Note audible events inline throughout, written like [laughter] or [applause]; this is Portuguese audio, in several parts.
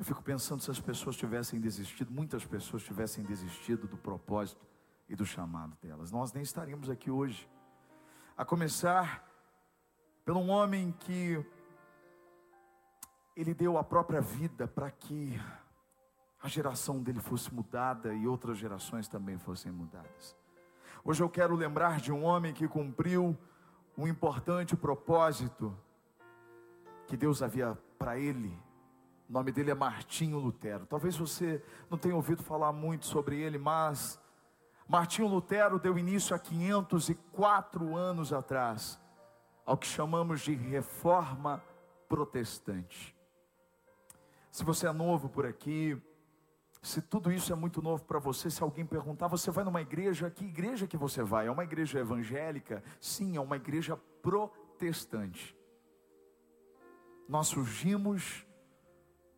Eu fico pensando se as pessoas tivessem desistido, muitas pessoas tivessem desistido do propósito e do chamado delas. Nós nem estaríamos aqui hoje. A começar pelo um homem que ele deu a própria vida para que a geração dele fosse mudada e outras gerações também fossem mudadas. Hoje eu quero lembrar de um homem que cumpriu um importante propósito que Deus havia para ele o nome dele é Martinho Lutero. Talvez você não tenha ouvido falar muito sobre ele, mas Martinho Lutero deu início há 504 anos atrás ao que chamamos de reforma protestante. Se você é novo por aqui, se tudo isso é muito novo para você, se alguém perguntar, você vai numa igreja, que igreja que você vai? É uma igreja evangélica? Sim, é uma igreja protestante. Nós surgimos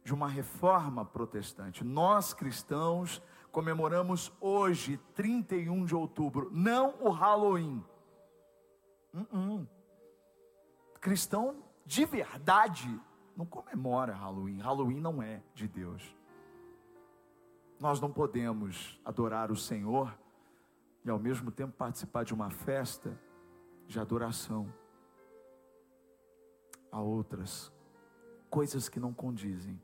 de uma reforma protestante. Nós cristãos comemoramos hoje, 31 de outubro, não o Halloween. Uh -uh. Cristão de verdade não comemora Halloween. Halloween não é de Deus. Nós não podemos adorar o Senhor e ao mesmo tempo participar de uma festa de adoração a outras coisas que não condizem.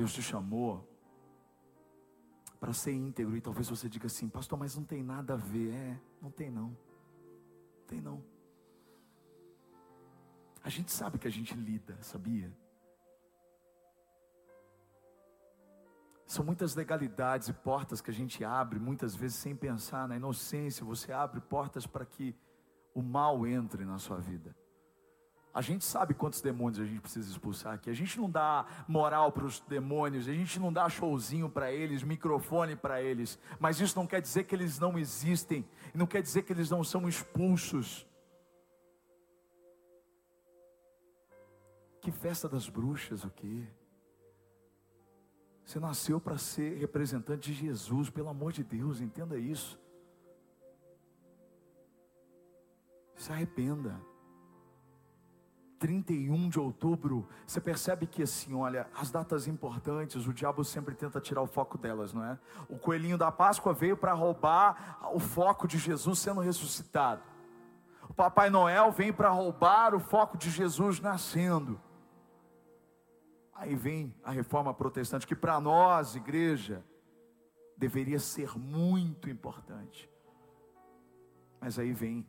Deus te chamou para ser íntegro e talvez você diga assim, pastor, mas não tem nada a ver. É, não tem não. Não tem não. A gente sabe que a gente lida, sabia? São muitas legalidades e portas que a gente abre, muitas vezes sem pensar na inocência, você abre portas para que o mal entre na sua vida. A gente sabe quantos demônios a gente precisa expulsar aqui. A gente não dá moral para os demônios, a gente não dá showzinho para eles, microfone para eles. Mas isso não quer dizer que eles não existem, não quer dizer que eles não são expulsos. Que festa das bruxas, o quê? Você nasceu para ser representante de Jesus, pelo amor de Deus, entenda isso. Se arrependa. 31 de outubro, você percebe que assim, olha, as datas importantes, o diabo sempre tenta tirar o foco delas, não é? O coelhinho da Páscoa veio para roubar o foco de Jesus sendo ressuscitado. O Papai Noel vem para roubar o foco de Jesus nascendo. Aí vem a reforma protestante, que para nós, igreja, deveria ser muito importante. Mas aí vem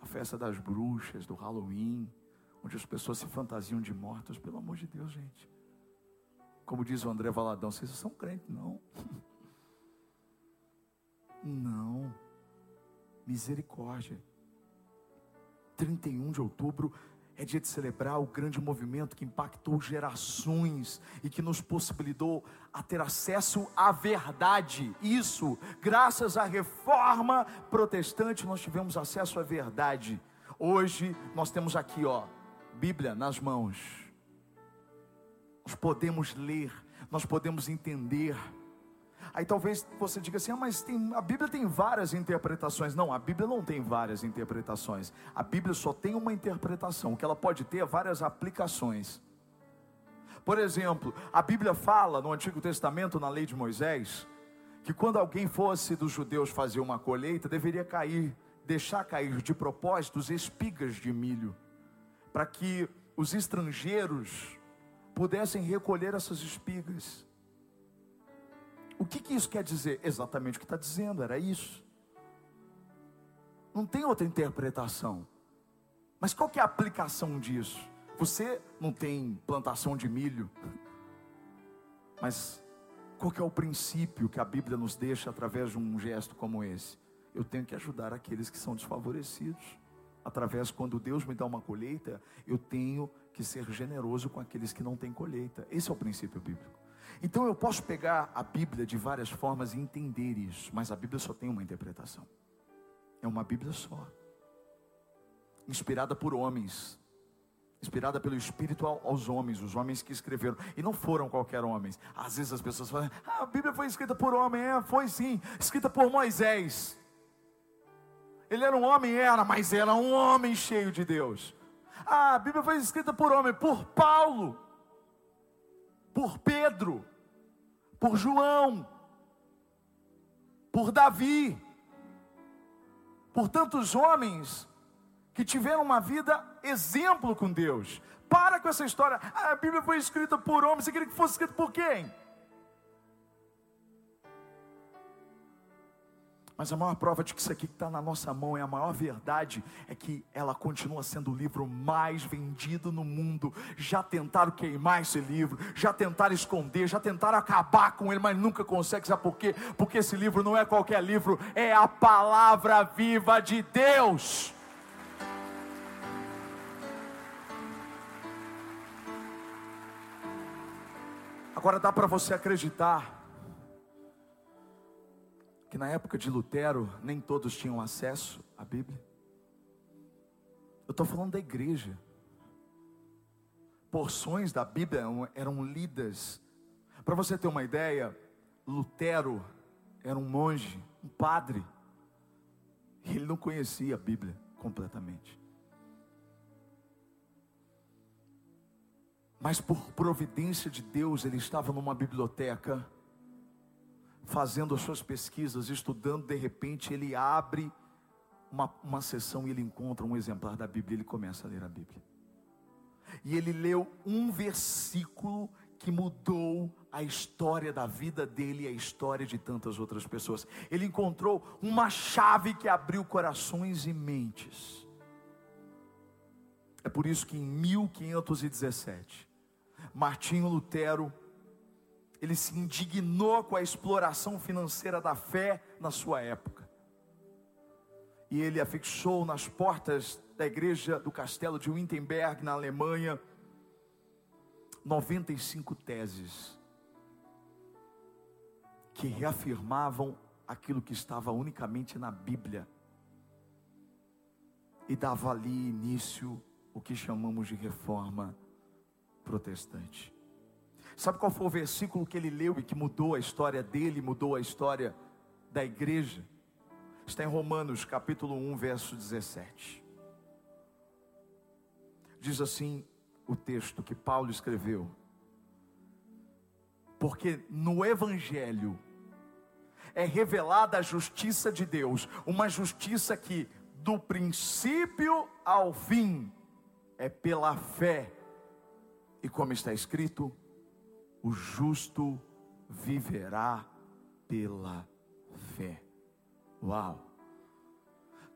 a festa das bruxas, do Halloween, onde as pessoas se fantasiam de mortos, pelo amor de Deus, gente. Como diz o André Valadão, vocês são crentes, não. [laughs] Não. Misericórdia. 31 de outubro é dia de celebrar o grande movimento que impactou gerações e que nos possibilitou a ter acesso à verdade. Isso, graças à reforma protestante, nós tivemos acesso à verdade. Hoje nós temos aqui, ó, Bíblia nas mãos. Nós podemos ler, nós podemos entender. Aí talvez você diga assim: ah, mas tem, a Bíblia tem várias interpretações. Não, a Bíblia não tem várias interpretações. A Bíblia só tem uma interpretação. Que ela pode ter é várias aplicações. Por exemplo, a Bíblia fala no Antigo Testamento, na lei de Moisés, que quando alguém fosse dos judeus fazer uma colheita, deveria cair, deixar cair de propósito as espigas de milho para que os estrangeiros pudessem recolher essas espigas. O que, que isso quer dizer? Exatamente o que está dizendo, era isso. Não tem outra interpretação. Mas qual que é a aplicação disso? Você não tem plantação de milho, [laughs] mas qual que é o princípio que a Bíblia nos deixa através de um gesto como esse? Eu tenho que ajudar aqueles que são desfavorecidos através, quando Deus me dá uma colheita, eu tenho que ser generoso com aqueles que não têm colheita. Esse é o princípio bíblico. Então eu posso pegar a Bíblia de várias formas e entender isso, mas a Bíblia só tem uma interpretação. É uma Bíblia só. Inspirada por homens, inspirada pelo Espírito aos homens, os homens que escreveram, e não foram qualquer homens. Às vezes as pessoas falam, ah, a Bíblia foi escrita por homem, é, foi sim, escrita por Moisés. Ele era um homem, era, mas era um homem cheio de Deus. Ah, a Bíblia foi escrita por homem, por Paulo. por Pedro, por João, por Davi, por tantos homens que tiveram uma vida exemplo com Deus. Para com essa história. Ah, a Bíblia foi escrita por homens, você queria que fosse escrita por quem? Mas a maior prova de que isso aqui que está na nossa mão é a maior verdade, é que ela continua sendo o livro mais vendido no mundo. Já tentaram queimar esse livro, já tentaram esconder, já tentaram acabar com ele, mas nunca conseguem. Sabe por quê? Porque esse livro não é qualquer livro, é a palavra viva de Deus. Agora dá para você acreditar que na época de Lutero nem todos tinham acesso à Bíblia. Eu estou falando da igreja. Porções da Bíblia eram lidas. Para você ter uma ideia, Lutero era um monge, um padre. Ele não conhecia a Bíblia completamente. Mas por providência de Deus, ele estava numa biblioteca fazendo as suas pesquisas, estudando, de repente ele abre uma, uma sessão e ele encontra um exemplar da Bíblia, ele começa a ler a Bíblia. E ele leu um versículo que mudou a história da vida dele e a história de tantas outras pessoas. Ele encontrou uma chave que abriu corações e mentes. É por isso que em 1517, Martinho Lutero ele se indignou com a exploração financeira da fé na sua época. E ele afixou nas portas da igreja do castelo de Wittenberg, na Alemanha, 95 teses que reafirmavam aquilo que estava unicamente na Bíblia e dava ali início o que chamamos de reforma protestante. Sabe qual foi o versículo que ele leu e que mudou a história dele, mudou a história da igreja? Está em Romanos capítulo 1, verso 17. Diz assim o texto que Paulo escreveu: Porque no Evangelho é revelada a justiça de Deus, uma justiça que do princípio ao fim é pela fé, e como está escrito, o justo viverá pela fé. Uau!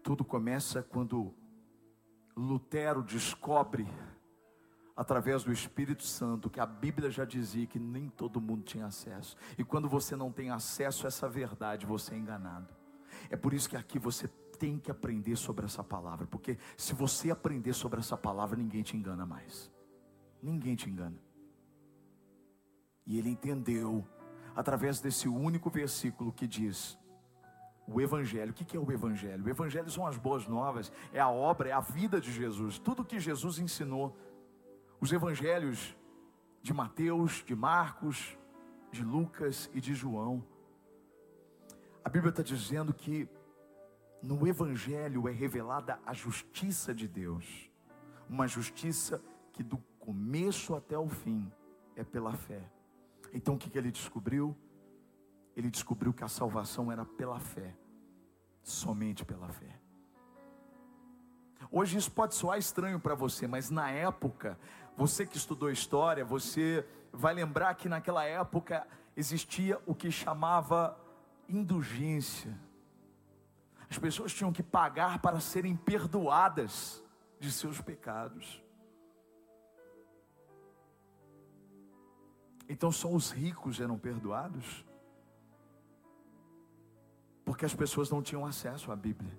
Tudo começa quando Lutero descobre, através do Espírito Santo, que a Bíblia já dizia que nem todo mundo tinha acesso. E quando você não tem acesso a essa verdade, você é enganado. É por isso que aqui você tem que aprender sobre essa palavra, porque se você aprender sobre essa palavra, ninguém te engana mais. Ninguém te engana. E ele entendeu, através desse único versículo que diz: o Evangelho. O que é o Evangelho? O Evangelho são as boas novas, é a obra, é a vida de Jesus, tudo que Jesus ensinou. Os Evangelhos de Mateus, de Marcos, de Lucas e de João. A Bíblia está dizendo que no Evangelho é revelada a justiça de Deus, uma justiça que do começo até o fim é pela fé. Então o que, que ele descobriu? Ele descobriu que a salvação era pela fé, somente pela fé. Hoje isso pode soar estranho para você, mas na época, você que estudou história, você vai lembrar que naquela época existia o que chamava indulgência. As pessoas tinham que pagar para serem perdoadas de seus pecados. Então só os ricos eram perdoados? Porque as pessoas não tinham acesso à Bíblia.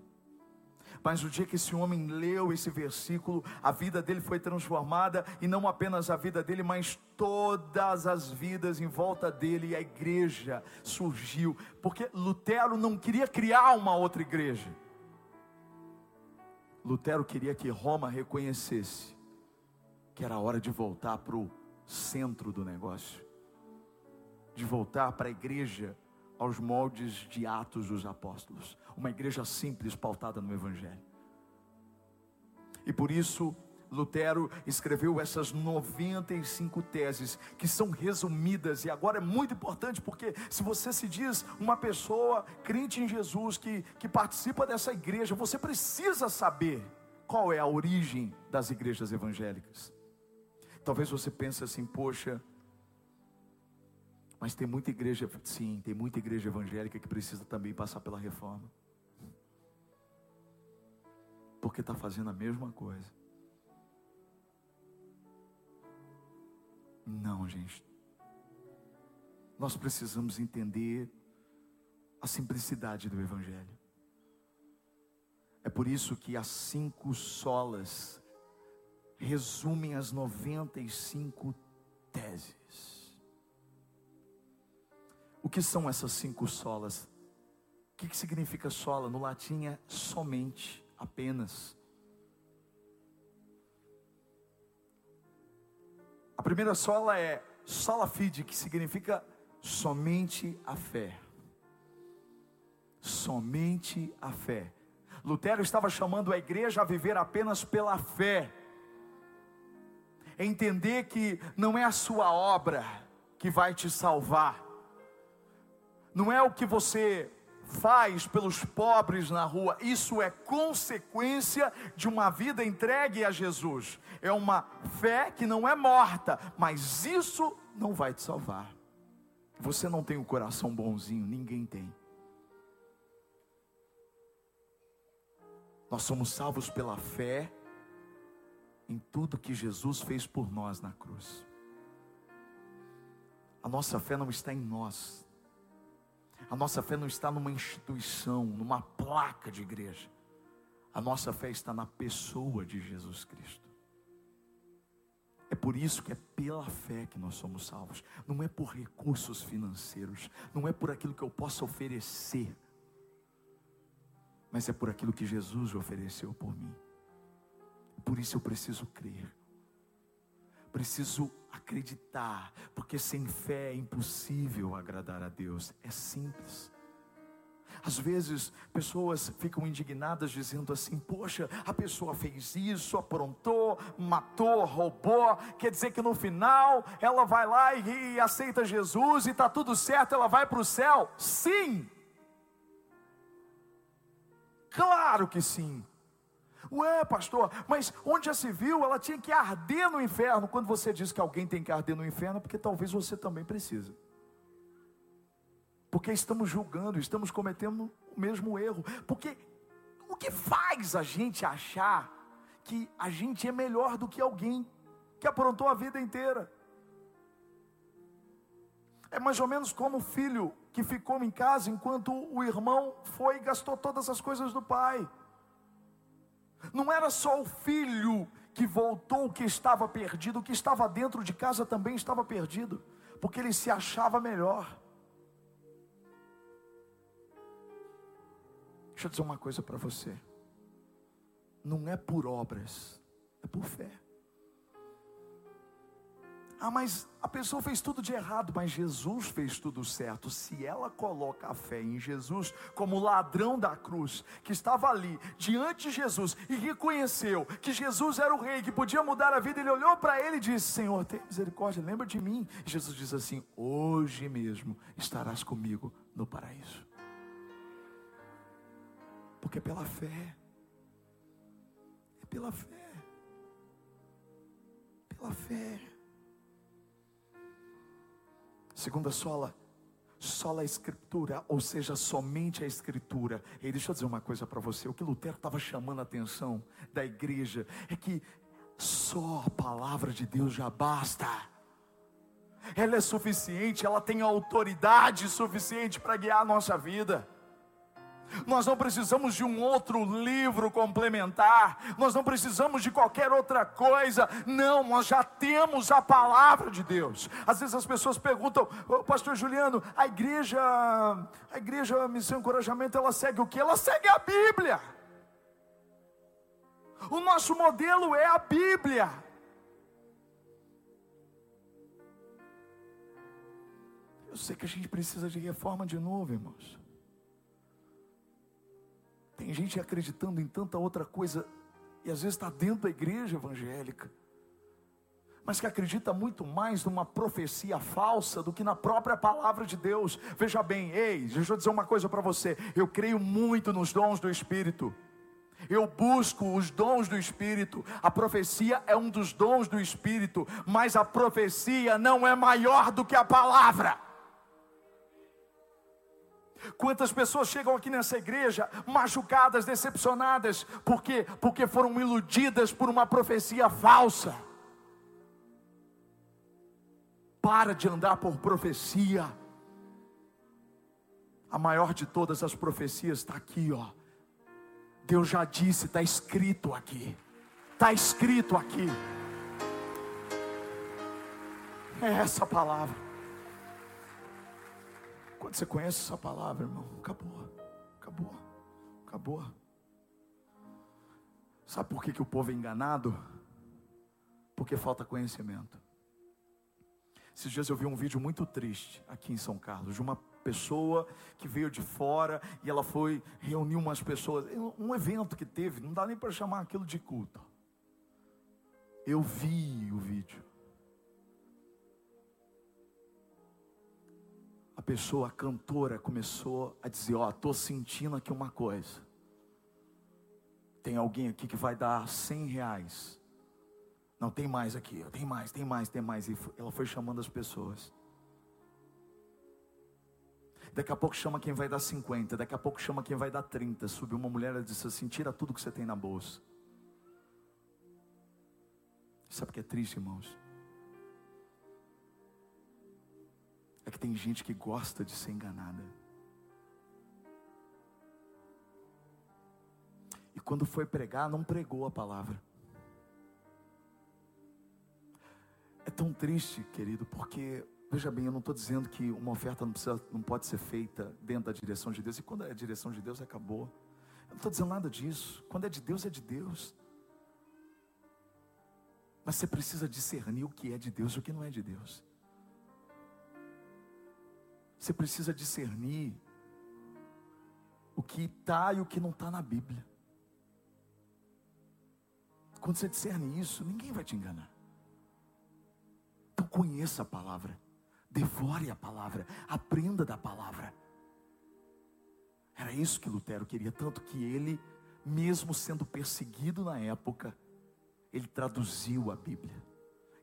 Mas o dia que esse homem leu esse versículo, a vida dele foi transformada, e não apenas a vida dele, mas todas as vidas em volta dele, e a igreja surgiu, porque Lutero não queria criar uma outra igreja. Lutero queria que Roma reconhecesse que era hora de voltar para o centro do negócio, de voltar para a igreja aos moldes de Atos dos Apóstolos, uma igreja simples pautada no Evangelho. E por isso, Lutero escreveu essas 95 teses que são resumidas, e agora é muito importante porque se você se diz uma pessoa crente em Jesus, que, que participa dessa igreja, você precisa saber qual é a origem das igrejas evangélicas. Talvez você pense assim, poxa, mas tem muita igreja, sim, tem muita igreja evangélica que precisa também passar pela reforma. Porque está fazendo a mesma coisa. Não, gente. Nós precisamos entender a simplicidade do Evangelho. É por isso que as cinco solas resumem as 95 teses. O que são essas cinco solas? O que, significa sola? No latim é somente, apenas. A primeira sola é sola fide, que significa somente a fé. Somente a fé. Lutero estava chamando a igreja a viver apenas pela fé. É entender que não é a sua obra que vai te salvar. Não é o que você faz pelos pobres na rua, isso é consequência de uma vida entregue a Jesus. É uma fé que não é morta, mas isso não vai te salvar. Você não tem um coração bonzinho, ninguém tem. Nós somos salvos pela fé em tudo que Jesus fez por nós na cruz. A nossa fé não está em nós, a nossa fé não está numa instituição, numa placa de igreja. A nossa fé está na pessoa de Jesus Cristo. É por isso que é pela fé que nós somos salvos. Não é por recursos financeiros, não é por aquilo que eu possa oferecer, mas é por aquilo que Jesus ofereceu por mim. Por isso eu preciso crer. Preciso acreditar, porque sem fé é impossível agradar a Deus. É simples. Às vezes, pessoas ficam indignadas dizendo assim: Poxa, a pessoa fez isso, aprontou, matou, roubou. Quer dizer que no final ela vai lá e, e aceita Jesus e está tudo certo, ela vai para o céu? Sim, claro que sim. Ué, pastor, mas onde já se viu, ela tinha que arder no inferno. Quando você diz que alguém tem que arder no inferno, é porque talvez você também precisa. Porque estamos julgando, estamos cometendo o mesmo erro. Porque o que faz a gente achar que a gente é melhor do que alguém que aprontou a vida inteira? É mais ou menos como o filho que ficou em casa enquanto o irmão foi e gastou todas as coisas do pai. Não era só o filho que voltou que estava perdido, o que estava dentro de casa também estava perdido, porque ele se achava melhor. Deixa eu dizer uma coisa para você. Não é por obras, é por fé. Ah, mas a pessoa fez tudo de errado, mas Jesus fez tudo certo. Se ela coloca a fé em Jesus como ladrão da cruz, que estava ali diante de Jesus e reconheceu que Jesus era o rei, que podia mudar a vida, ele olhou para ele e disse: Senhor, tem misericórdia, lembra de mim. E Jesus diz assim: Hoje mesmo estarás comigo no paraíso. Porque é pela fé, é pela fé, pela fé. Segunda sola, sola a escritura, ou seja, somente a escritura. E deixa eu dizer uma coisa para você, o que Lutero estava chamando a atenção da igreja é que só a palavra de Deus já basta. Ela é suficiente, ela tem autoridade suficiente para guiar a nossa vida. Nós não precisamos de um outro livro complementar, nós não precisamos de qualquer outra coisa, não, nós já temos a palavra de Deus. Às vezes as pessoas perguntam, oh, Pastor Juliano, a igreja, a igreja Missão Encorajamento, ela segue o que? Ela segue a Bíblia. O nosso modelo é a Bíblia. Eu sei que a gente precisa de reforma de novo, irmãos. Tem gente acreditando em tanta outra coisa. e às vezes está dentro da igreja evangélica, mas que acredita muito mais numa profecia falsa do que na própria palavra de Deus. Veja bem, ei, deixa eu dizer uma coisa para você: eu creio muito nos dons do Espírito. Eu busco os dons do Espírito. A profecia é um dos dons do Espírito, mas a profecia não é maior do que a palavra. Quantas pessoas chegam aqui nessa igreja machucadas, decepcionadas, por quê? Porque foram iludidas por uma profecia falsa. Para de andar por profecia. A maior de todas as profecias está aqui, ó. Deus já disse, está escrito aqui. Está escrito aqui. É essa palavra. Quando você conhece essa palavra, irmão, acabou, acabou, acabou. Sabe por que, que o povo é enganado? Porque falta conhecimento. Esses dias eu vi um vídeo muito triste aqui em São Carlos, de uma pessoa que veio de fora e ela foi reunir umas pessoas. Um evento que teve, não dá nem para chamar aquilo de culto. Eu vi o vídeo. Pessoa, a cantora, começou a dizer: Ó, oh, estou sentindo aqui uma coisa. Tem alguém aqui que vai dar cem reais. Não, tem mais aqui, tem mais, tem mais, tem mais. E ela foi chamando as pessoas. Daqui a pouco chama quem vai dar 50, daqui a pouco chama quem vai dar 30. Subiu uma mulher e disse assim: tira tudo que você tem na bolsa. Sabe o que é triste, irmãos? É que tem gente que gosta de ser enganada. E quando foi pregar, não pregou a palavra. É tão triste, querido, porque Veja bem, eu não estou dizendo que uma oferta não, precisa, não pode ser feita dentro da direção de Deus, e quando é a direção de Deus, acabou. Eu não estou dizendo nada disso. Quando é de Deus, é de Deus. Mas você precisa discernir o que é de Deus e o que não é de Deus. Você precisa discernir o que está e o que não está na Bíblia. Quando você discerne isso, ninguém vai te enganar. Então conheça a palavra. Devore a palavra, aprenda da palavra. Era isso que Lutero queria, tanto que ele, mesmo sendo perseguido na época, ele traduziu a Bíblia,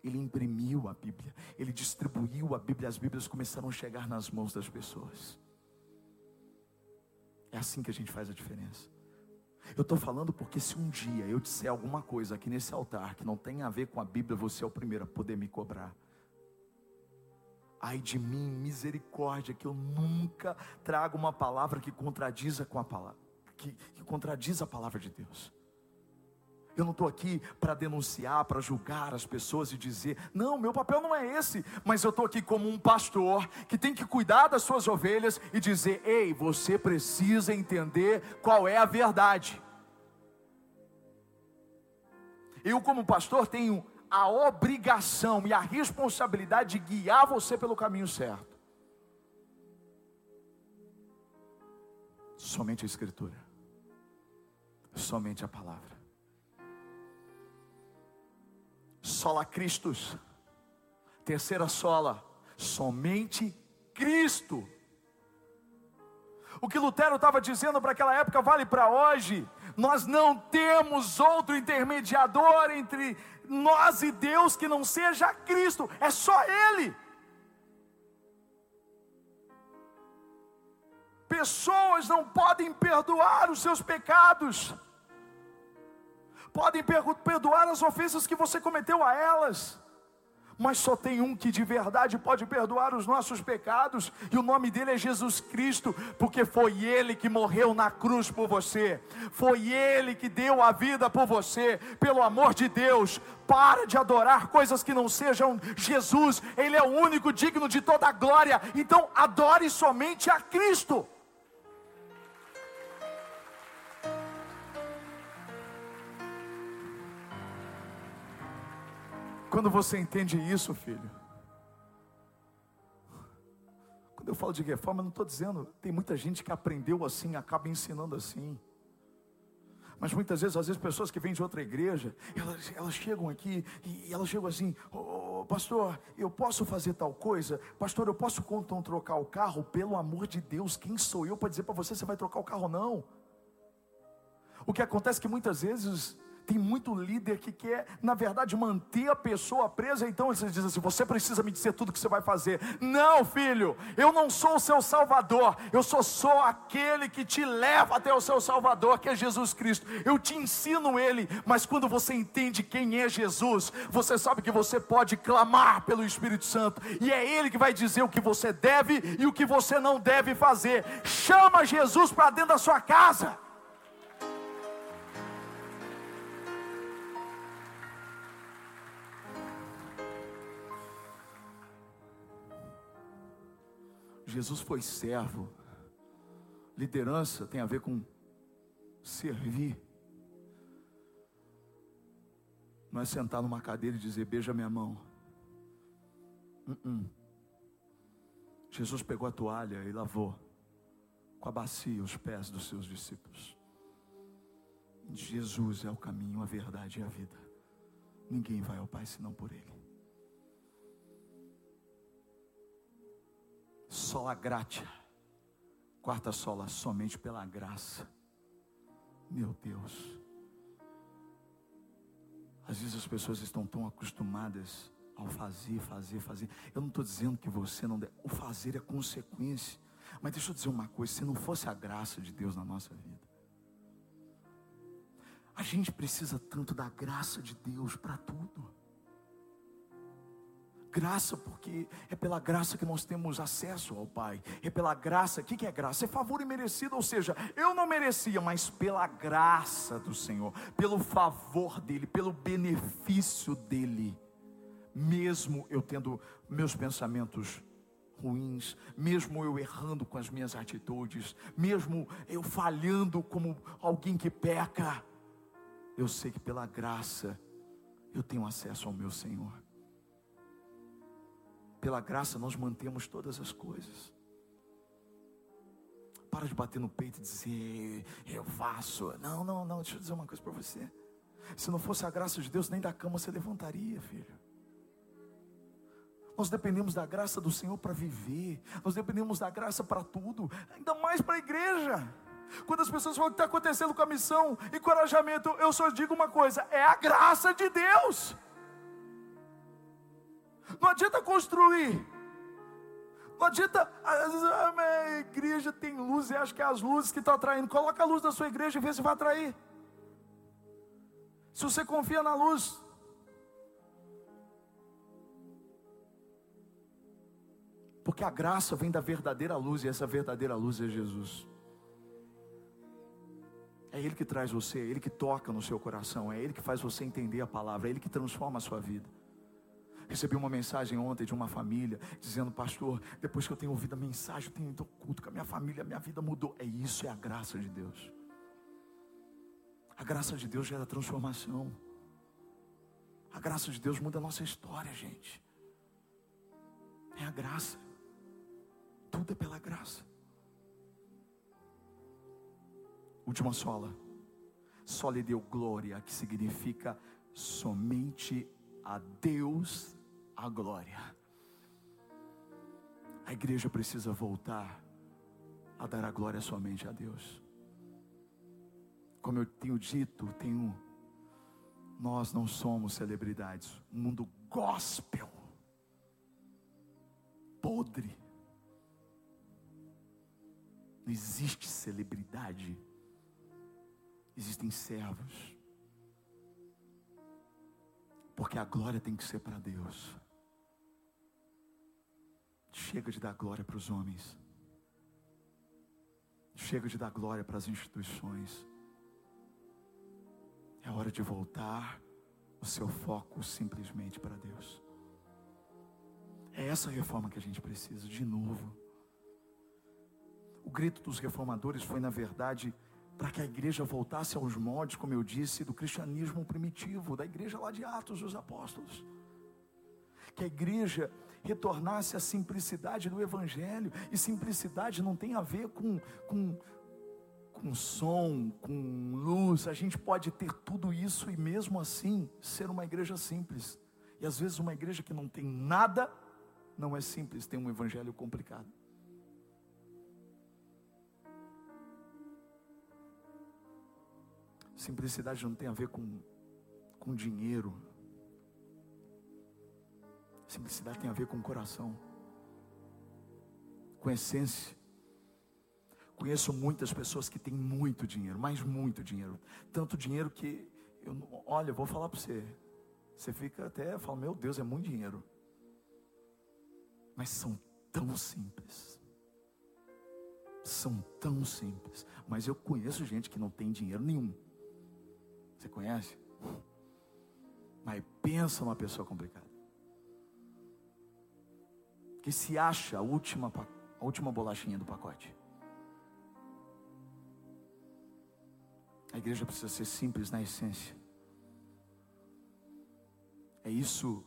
ele imprimiu a Bíblia, ele distribuiu a Bíblia, as Bíblias começaram a chegar nas mãos das pessoas. É assim que a gente faz a diferença. Eu estou falando porque se um dia eu disser alguma coisa aqui nesse altar que não tem a ver com a Bíblia, você é o primeiro a poder me cobrar. Ai de mim, misericórdia, que eu nunca trago uma palavra que contradiza com a palavra, que, que contradiz a palavra de Deus. Eu não estou aqui para denunciar, para julgar as pessoas e dizer, não, meu papel não é esse, mas eu estou aqui como um pastor que tem que cuidar das suas ovelhas e dizer, ei, você precisa entender qual é a verdade. Eu, como pastor, tenho a obrigação e a responsabilidade de guiar você pelo caminho certo. Somente a Escritura, somente a palavra. Sola Christus, terceira sola, somente Cristo. O que Lutero estava dizendo para aquela época vale para hoje. Nós não temos outro intermediador entre nós e Deus que não seja Cristo, é só Ele. Pessoas não podem perdoar os seus pecados, podem perdoar as ofensas que você cometeu a elas. Mas só tem um que de verdade pode perdoar os nossos pecados, e o nome dele é Jesus Cristo, porque foi ele que morreu na cruz por você, foi ele que deu a vida por você, pelo amor de Deus, para de adorar coisas que não sejam Jesus, ele é o único digno de toda a glória, então adore somente a Cristo. Quando você entende isso, filho. Quando eu falo de reforma, eu não estou dizendo, tem muita gente que aprendeu assim, acaba ensinando assim. Mas muitas vezes, às vezes, pessoas que vêm de outra igreja, elas, elas chegam aqui e elas chegam assim: oh, Pastor, eu posso fazer tal coisa? Pastor, eu posso então trocar o carro? Pelo amor de Deus, quem sou eu para dizer para você se vai trocar o carro ou não? O que acontece é que muitas vezes tem muito líder que quer, na verdade, manter a pessoa presa, então eles dizem assim: você precisa me dizer tudo que você vai fazer. Não, filho, eu não sou o seu salvador, eu sou só aquele que te leva até o seu salvador, que é Jesus Cristo. Eu te ensino ele, mas quando você entende quem é Jesus, você sabe que você pode clamar pelo Espírito Santo, e é ele que vai dizer o que você deve e o que você não deve fazer. Chama Jesus para dentro da sua casa. Jesus foi servo. Liderança tem a ver com servir. Não é sentar numa cadeira e dizer, beija minha mão. Uh -uh. Jesus pegou a toalha e lavou com a bacia os pés dos seus discípulos. Jesus é o caminho, a verdade e a vida. Ninguém vai ao Pai senão por Ele. Sola gratia. Quarta sola, somente pela graça. Meu Deus. Às vezes as pessoas estão tão acostumadas ao fazer, fazer, fazer. Eu não estou dizendo que você não deve. O fazer é consequência. Mas deixa eu dizer uma coisa: se não fosse a graça de Deus na nossa vida, a gente precisa tanto da graça de Deus para tudo graça, porque é pela graça que nós temos acesso ao Pai. É pela graça, o que, é graça? É favor imerecido, ou seja, eu não merecia, mas pela graça do Senhor, pelo favor dEle, pelo benefício dEle, mesmo eu tendo meus pensamentos ruins, mesmo eu errando com as minhas atitudes, mesmo eu falhando como alguém que peca, eu sei que pela graça eu tenho acesso ao meu Senhor pela graça nós mantemos todas as coisas. Para de bater no peito e dizer, eu faço. Não, não, não, deixa eu dizer uma coisa para você. Se não fosse a graça de Deus, nem da cama você levantaria, filho. Nós dependemos da graça do Senhor para viver, nós dependemos da graça para tudo, ainda mais para a igreja. Quando as pessoas falam o que está acontecendo com a missão, encorajamento, eu só digo uma coisa: é a graça de Deus. Não adianta construir. Não adianta, a minha igreja tem luz e acho que é as luzes que estão atraindo. Coloca a luz da sua igreja e vê se vai atrair. Se você confia na luz. Porque a graça vem da verdadeira luz e essa verdadeira luz é Jesus. É Ele que traz você, é Ele que toca no seu coração, é Ele que faz você entender a palavra, é Ele que transforma a sua vida. Recebi uma mensagem ontem de uma família dizendo, pastor, depois que eu tenho ouvido a mensagem, eu tenho ido culto com a minha família, minha vida mudou. É isso, é a graça de Deus. A graça de Deus gera transformação. A graça de Deus muda a nossa história, gente. É a graça. Tudo é pela graça. Última sola. Só lhe deu glória, que significa somente a Deus a glória. A igreja precisa voltar a dar a glória somente a Deus. Como eu tenho dito, tenho nós não somos celebridades. Um mundo gospel, podre. Não existe celebridade. Existem servos. Porque a glória tem que ser para Deus. Chega de dar glória para os homens. Chega de dar glória para as instituições. É hora de voltar o seu foco simplesmente para Deus. É essa reforma que a gente precisa, de novo. O grito dos reformadores foi, na verdade, para que a igreja voltasse aos moldes, como eu disse, do cristianismo primitivo, da igreja lá de Atos dos Apóstolos. Que a igreja retornasse à simplicidade do Evangelho. E simplicidade não tem a ver com, com, com som, com luz, a gente pode ter tudo isso e mesmo assim ser uma igreja simples. E às vezes uma igreja que não tem nada não é simples, tem um evangelho complicado. Simplicidade não tem a ver com, com dinheiro. Simplicidade tem a ver com coração, com essência. Conheço muitas pessoas que têm muito dinheiro, mas muito dinheiro. Tanto dinheiro que, eu, olha, eu vou falar para você. Você fica até, fala, meu Deus, é muito dinheiro. Mas são tão simples. São tão simples. Mas eu conheço gente que não tem dinheiro nenhum. Você conhece? Mas pensa numa pessoa complicada. Que se acha a última, a última bolachinha do pacote. A igreja precisa ser simples na essência. É isso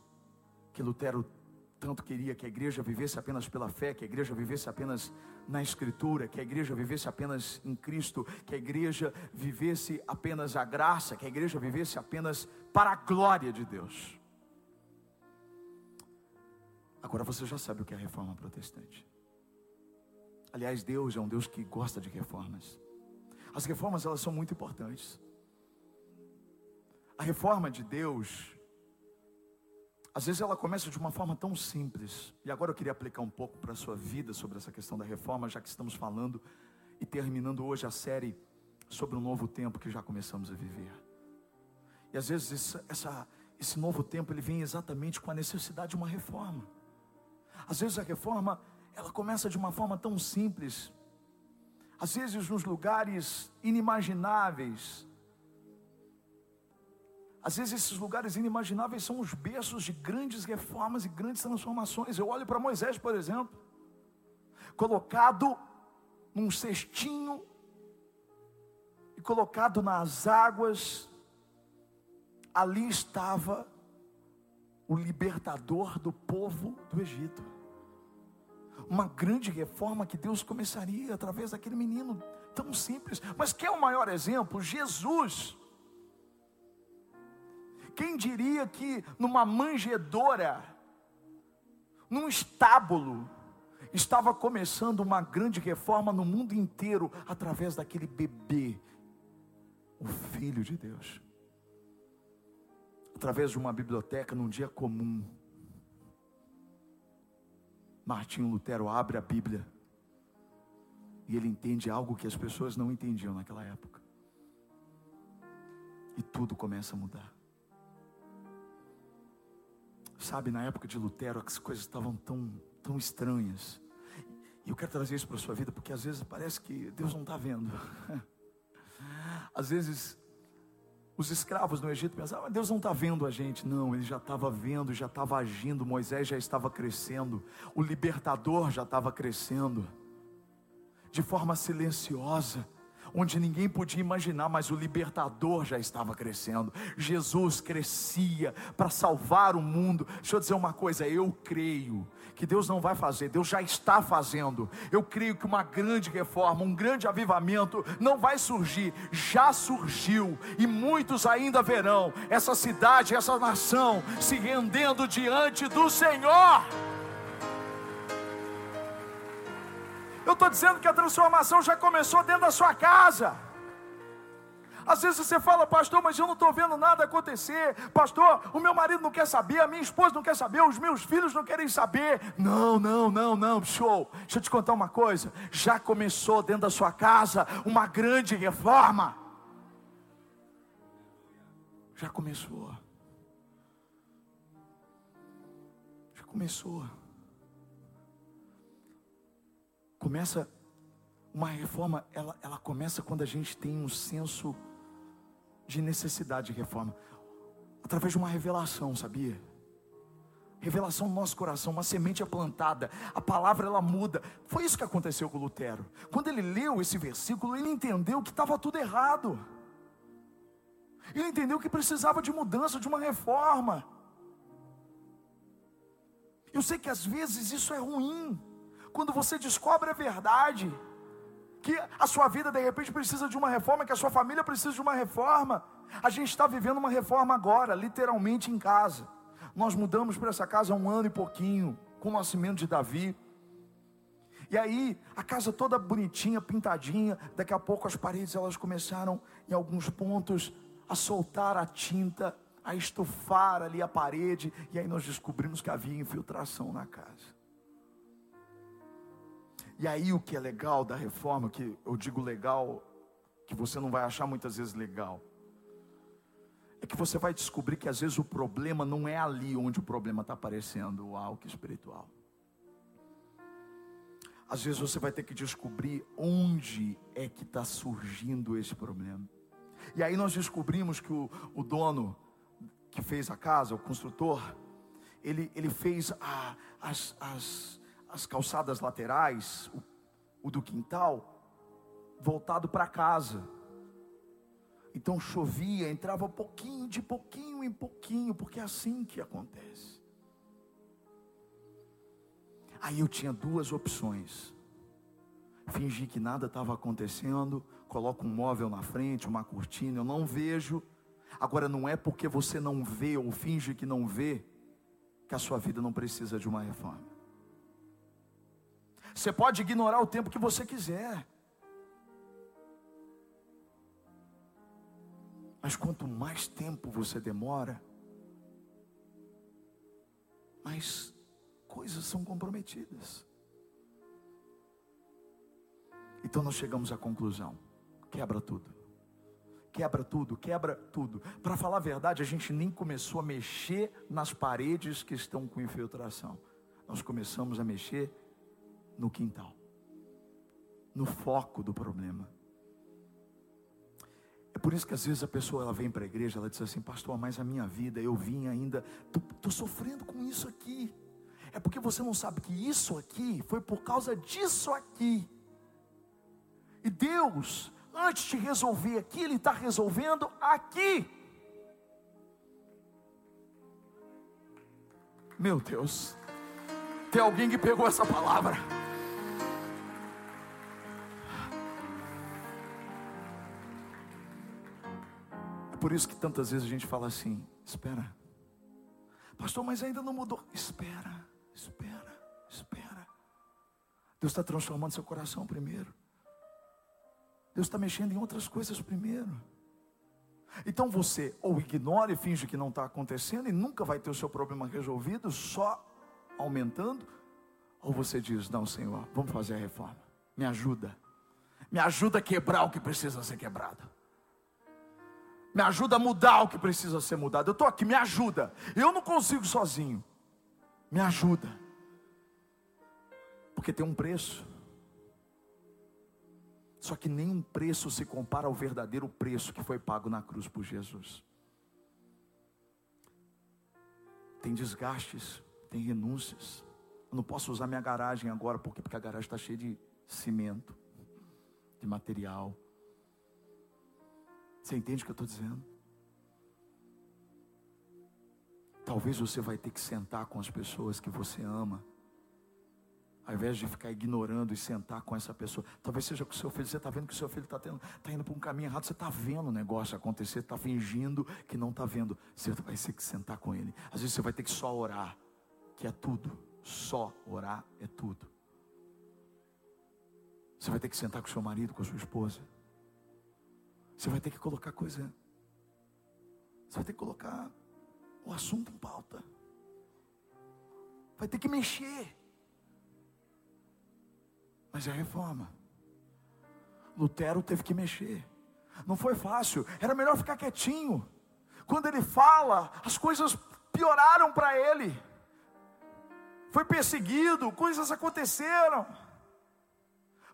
que Lutero tanto queria que a igreja vivesse apenas pela fé, que a igreja vivesse apenas na Escritura, que a igreja vivesse apenas em Cristo, que a igreja vivesse apenas a graça, que a igreja vivesse apenas para a glória de Deus. Agora você já sabe o que é reforma protestante. Aliás, Deus é um Deus que gosta de reformas. As reformas elas são muito importantes. A reforma de Deus, às vezes ela começa de uma forma tão simples. E agora eu queria aplicar um pouco para a sua vida sobre essa questão da reforma, já que estamos falando e terminando hoje a série sobre um novo tempo que já começamos a viver. E às vezes essa, essa, esse novo tempo ele vem exatamente com a necessidade de uma reforma. Às vezes a reforma ela começa de uma forma tão simples, às vezes nos lugares inimagináveis. Às vezes esses lugares inimagináveis são os berços de grandes reformas e grandes transformações. Eu olho para Moisés, por exemplo, colocado num cestinho e colocado nas águas, ali estava o libertador do povo do Egito uma grande reforma que Deus começaria através daquele menino tão simples. Mas quer o maior exemplo? Jesus. Quem diria que numa manjedora, num estábulo, estava começando uma grande reforma no mundo inteiro através daquele bebê, o Filho de Deus. Através de uma biblioteca num dia comum Martinho Lutero abre a Bíblia e ele entende algo que as pessoas não entendiam naquela época. E tudo começa a mudar. Sabe, na época de Lutero, as coisas estavam tão, tão estranhas. E eu quero trazer isso para a sua vida, porque às vezes parece que Deus não está vendo. [laughs] Às vezes os escravos no Egito pensavam, ah, Deus não está vendo a gente. Não, ele já estava vendo, já estava agindo. Moisés já estava crescendo, o libertador já estava crescendo, de forma silenciosa onde ninguém podia imaginar, mas o libertador já estava crescendo. Jesus crescia para salvar o mundo. Deixa eu dizer uma coisa, eu creio que Deus não vai fazer, Deus já está fazendo. Eu creio que uma grande reforma, um grande avivamento não vai surgir, já surgiu e muitos ainda verão essa cidade, essa nação se rendendo diante do Senhor. Eu estou dizendo que a transformação já começou dentro da sua casa. Às vezes você fala, pastor, mas eu não estou vendo nada acontecer. Pastor, o meu marido não quer saber, a minha esposa não quer saber, os meus filhos não querem saber. Não, não, não, não, show. Deixa eu te contar uma coisa. Já começou dentro da sua casa uma grande reforma. Já começou. Já começou. Começa uma reforma, ela, ela começa quando a gente tem um senso de necessidade de reforma, através de uma revelação, sabia? Revelação no nosso coração, uma semente é plantada, a palavra ela muda. Foi isso que aconteceu com Lutero. Quando ele leu esse versículo, ele entendeu que estava tudo errado. Ele entendeu que precisava de mudança, de uma reforma. Eu sei que às vezes isso é ruim quando você descobre a verdade, que a sua vida de repente precisa de uma reforma, que a sua família precisa de uma reforma. A gente está vivendo uma reforma agora, literalmente em casa. Nós mudamos para essa casa há um ano e pouquinho, com o nascimento de Davi. E aí, a casa toda bonitinha, pintadinha, daqui a pouco as paredes elas começaram em alguns pontos a soltar a tinta, a estufar ali a parede, e aí nós descobrimos que havia infiltração na casa. E aí o que é legal da reforma, que eu digo legal, que você não vai achar muitas vezes legal, é que você vai descobrir que às vezes o problema não é ali onde o problema está aparecendo, o algo espiritual. Às vezes você vai ter que descobrir onde é que está surgindo esse problema. E aí nós descobrimos que o, o dono que fez a casa, o construtor, ele, ele fez a, as, as, as calçadas laterais, o, o do quintal, voltado para casa. Então chovia, entrava pouquinho, de pouquinho em pouquinho, porque é assim que acontece. Aí eu tinha duas opções: fingir que nada estava acontecendo, coloco um móvel na frente, uma cortina, eu não vejo. Agora não é porque você não vê ou finge que não vê, que a sua vida não precisa de uma reforma. Você pode ignorar o tempo que você quiser. Mas quanto mais tempo você demora, mais coisas são comprometidas. Então nós chegamos à conclusão: quebra tudo. Quebra tudo, quebra tudo. Para falar a verdade, a gente nem começou a mexer nas paredes que estão com infiltração. Nós começamos a mexer no quintal, no foco do problema. É por isso que às vezes a pessoa ela vem para a igreja, ela diz assim, pastor, mas a minha vida, eu vim ainda, estou sofrendo com isso aqui. É porque você não sabe que isso aqui foi por causa disso aqui. E Deus, antes de resolver aqui, Ele está resolvendo aqui. Meu Deus, tem alguém que pegou essa palavra. Por isso que tantas vezes a gente fala assim: espera, pastor, mas ainda não mudou. Espera, espera, espera. Deus está transformando seu coração primeiro. Deus está mexendo em outras coisas primeiro. Então você ou ignora e finge que não está acontecendo e nunca vai ter o seu problema resolvido, só aumentando, ou você diz: Não, Senhor, vamos fazer a reforma, me ajuda, me ajuda a quebrar o que precisa ser quebrado. Me ajuda a mudar o que precisa ser mudado. Eu estou aqui, me ajuda. Eu não consigo sozinho. Me ajuda. Porque tem um preço. Só que nenhum preço se compara ao verdadeiro preço que foi pago na cruz por Jesus. Tem desgastes, tem renúncias. Eu não posso usar minha garagem agora, porque, porque a garagem está cheia de cimento, de material. Você entende o que eu estou dizendo? Talvez você vai ter que sentar com as pessoas que você ama, ao invés de ficar ignorando e sentar com essa pessoa. Talvez seja com o seu filho, você está vendo que o seu filho está tá indo para um caminho errado, você está vendo o negócio acontecer, está fingindo que não está vendo. Você vai ter que sentar com ele. Às vezes você vai ter que só orar, que é tudo. Só orar é tudo. Você vai ter que sentar com o seu marido, com a sua esposa. Você vai ter que colocar coisa. Você vai ter que colocar o assunto em pauta. Vai ter que mexer. Mas é reforma. Lutero teve que mexer. Não foi fácil. Era melhor ficar quietinho. Quando ele fala, as coisas pioraram para ele. Foi perseguido, coisas aconteceram.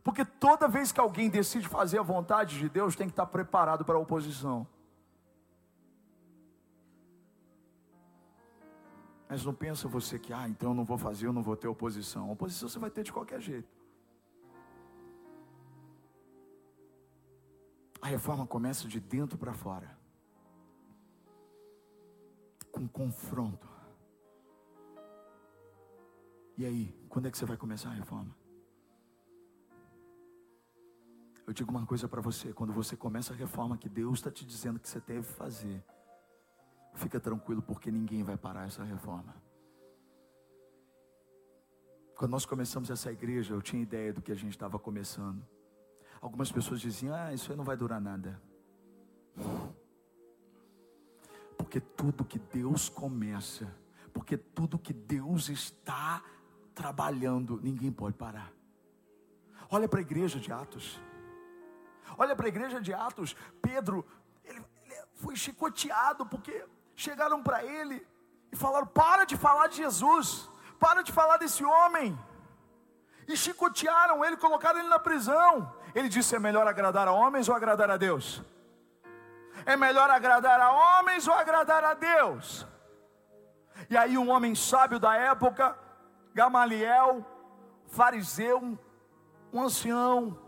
Porque toda vez que alguém decide fazer a vontade de Deus, tem que estar preparado para a oposição. Mas não pensa você que, ah, então eu não vou fazer, eu não vou ter oposição. Oposição você vai ter de qualquer jeito. A reforma começa de dentro para fora. Com confronto. E aí, quando é que você vai começar a reforma? Eu digo uma coisa para você: quando você começa a reforma que Deus está te dizendo que você deve fazer, fica tranquilo, porque ninguém vai parar essa reforma. Quando nós começamos essa igreja, eu tinha ideia do que a gente estava começando. Algumas pessoas diziam: Ah, isso aí não vai durar nada. Porque tudo que Deus começa, porque tudo que Deus está trabalhando, ninguém pode parar. Olha para a igreja de Atos. Olha para a igreja de Atos. Pedro, ele, ele foi chicoteado porque chegaram para ele e falaram: Para de falar de Jesus, para de falar desse homem. E chicotearam ele, colocaram ele na prisão. Ele disse: É melhor agradar a homens ou agradar a Deus? É melhor agradar a homens ou agradar a Deus? E aí, um homem sábio da época, Gamaliel, fariseu, um ancião,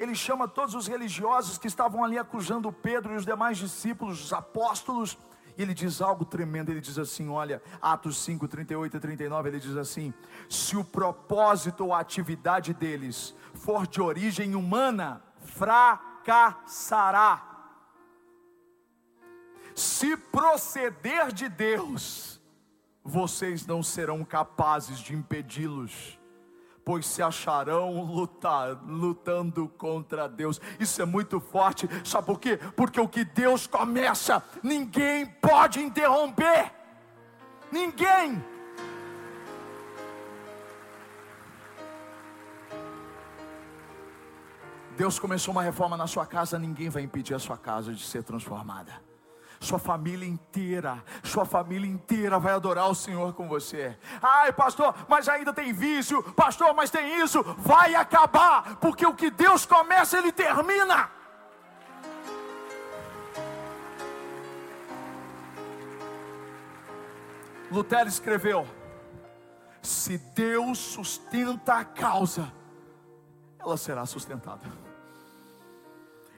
ele chama todos os religiosos que estavam ali acusando Pedro e os demais discípulos, os apóstolos, e ele diz algo tremendo, ele diz assim, olha, Atos 5, 38 e 39, ele diz assim, se o propósito ou a atividade deles for de origem humana, fracassará, se proceder de Deus, vocês não serão capazes de impedi-los pois se acharão lutar, lutando contra Deus. Isso é muito forte, sabe por quê? Porque o que Deus começa, ninguém pode interromper. Ninguém. Deus começou uma reforma na sua casa, ninguém vai impedir a sua casa de ser transformada sua família inteira, sua família inteira vai adorar o Senhor com você. Ai, pastor, mas ainda tem vício, pastor, mas tem isso, vai acabar, porque o que Deus começa, Ele termina. Lutero escreveu: se Deus sustenta a causa, ela será sustentada.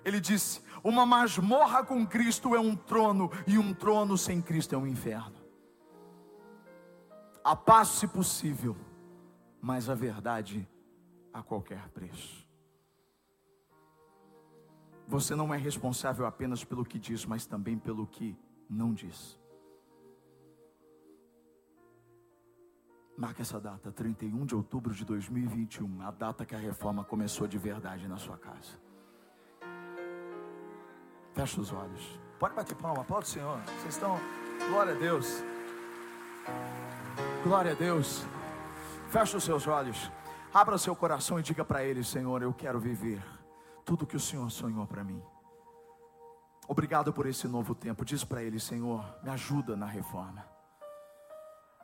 Ele disse: uma masmorra com Cristo é um trono, e um trono sem Cristo é um inferno. A paz, se possível, mas a verdade a qualquer preço. Você não é responsável apenas pelo que diz, mas também pelo que não diz. Marque essa data, 31 de outubro de 2021, a data que a reforma começou de verdade na sua casa. Fecha os olhos. Pode bater palma, aplauda o Senhor. Vocês estão. Glória a Deus. Glória a Deus. Fecha os seus olhos. Abra seu coração e diga para Ele: Senhor, eu quero viver tudo que o Senhor sonhou para mim. Obrigado por esse novo tempo. Diz para Ele: Senhor, me ajuda na reforma.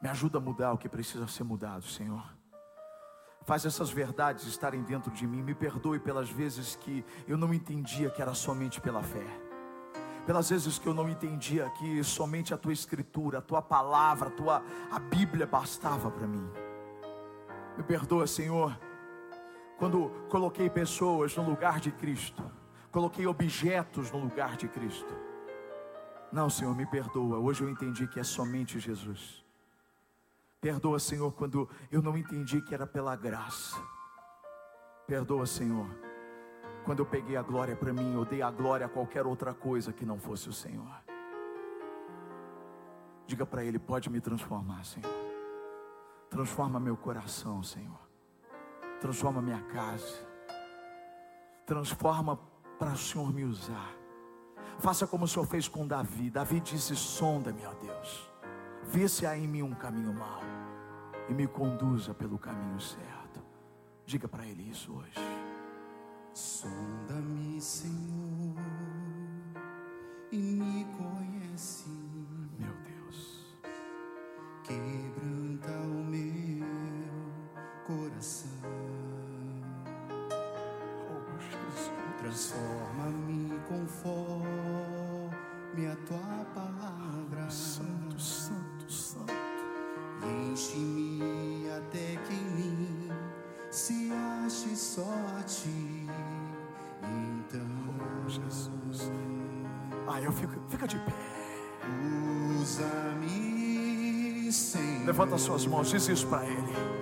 Me ajuda a mudar o que precisa ser mudado, Senhor. Faz essas verdades estarem dentro de mim. Me perdoe pelas vezes que eu não entendia que era somente pela fé. Pelas vezes que eu não entendia que somente a tua escritura, a tua palavra, a tua a Bíblia bastava para mim. Me perdoa, Senhor, quando coloquei pessoas no lugar de Cristo, coloquei objetos no lugar de Cristo. Não, Senhor, me perdoa. Hoje eu entendi que é somente Jesus. Perdoa, Senhor, quando eu não entendi que era pela graça. Perdoa, Senhor, quando eu peguei a glória para mim, eu dei a glória a qualquer outra coisa que não fosse o Senhor. Diga para Ele: pode me transformar, Senhor. Transforma meu coração, Senhor. Transforma minha casa. Transforma para o Senhor me usar. Faça como o Senhor fez com Davi. Davi disse: sonda-me, ó Deus. Vê se há em mim um caminho mau e me conduza pelo caminho certo. Diga para Ele isso hoje. Sonda-me, Senhor, Levanta suas mãos, diz isso para Ele.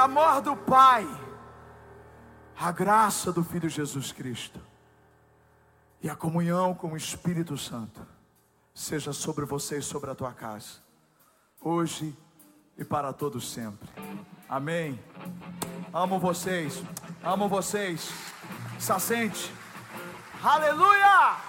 amor do Pai, a graça do Filho Jesus Cristo e a comunhão com o Espírito Santo seja sobre você e sobre a tua casa, hoje e para todos sempre. Amém. Amo vocês, amo vocês. Sacente. Aleluia!